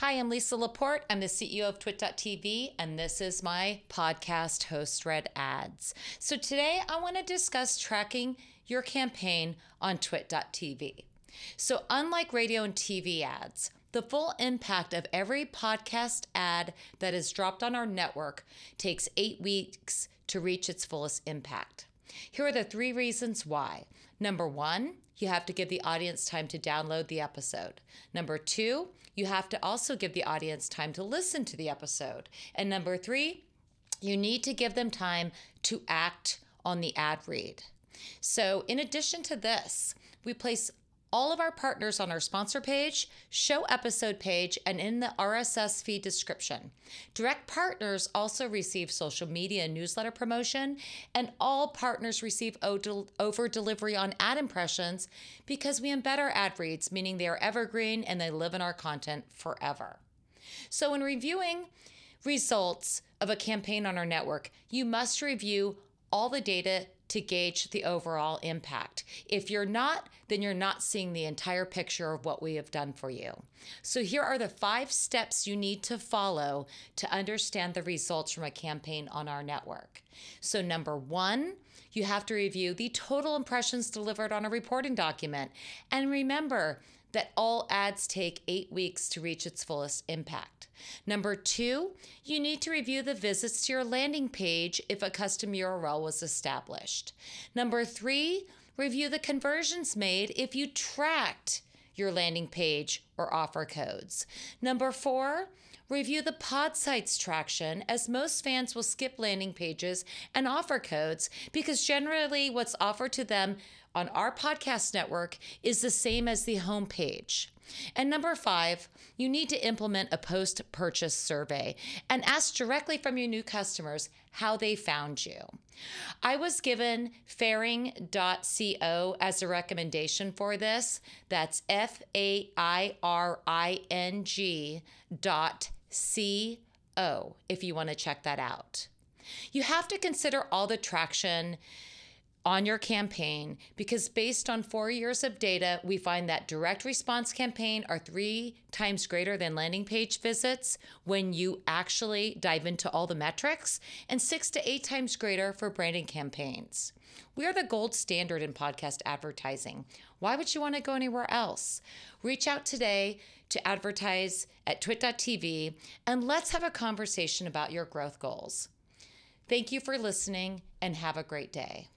Hi, I'm Lisa Laporte. I'm the CEO of Twit.tv, and this is my podcast host, Red Ads. So today I want to discuss tracking your campaign on Twit.tv. So, unlike radio and TV ads, the full impact of every podcast ad that is dropped on our network takes eight weeks to reach its fullest impact. Here are the three reasons why. Number one, you have to give the audience time to download the episode. Number two, you have to also give the audience time to listen to the episode. And number three, you need to give them time to act on the ad read. So, in addition to this, we place all of our partners on our sponsor page, show episode page, and in the RSS feed description. Direct partners also receive social media and newsletter promotion, and all partners receive over delivery on ad impressions because we embed our ad reads, meaning they are evergreen and they live in our content forever. So, in reviewing results of a campaign on our network, you must review all the data to gauge the overall impact. If you're not, then you're not seeing the entire picture of what we have done for you. So, here are the five steps you need to follow to understand the results from a campaign on our network. So, number one, you have to review the total impressions delivered on a reporting document. And remember, that all ads take eight weeks to reach its fullest impact. Number two, you need to review the visits to your landing page if a custom URL was established. Number three, review the conversions made if you tracked your landing page or offer codes. Number four, review the Podsights traction as most fans will skip landing pages and offer codes because generally what's offered to them on our podcast network is the same as the homepage. And number five, you need to implement a post purchase survey and ask directly from your new customers how they found you. I was given fairing.co as a recommendation for this. That's F A I R I N G dot C O if you want to check that out. You have to consider all the traction on your campaign because based on four years of data, we find that direct response campaign are three times greater than landing page visits when you actually dive into all the metrics, and six to eight times greater for branding campaigns. We are the gold standard in podcast advertising. Why would you want to go anywhere else? Reach out today to advertise at twit.tv and let's have a conversation about your growth goals. Thank you for listening and have a great day.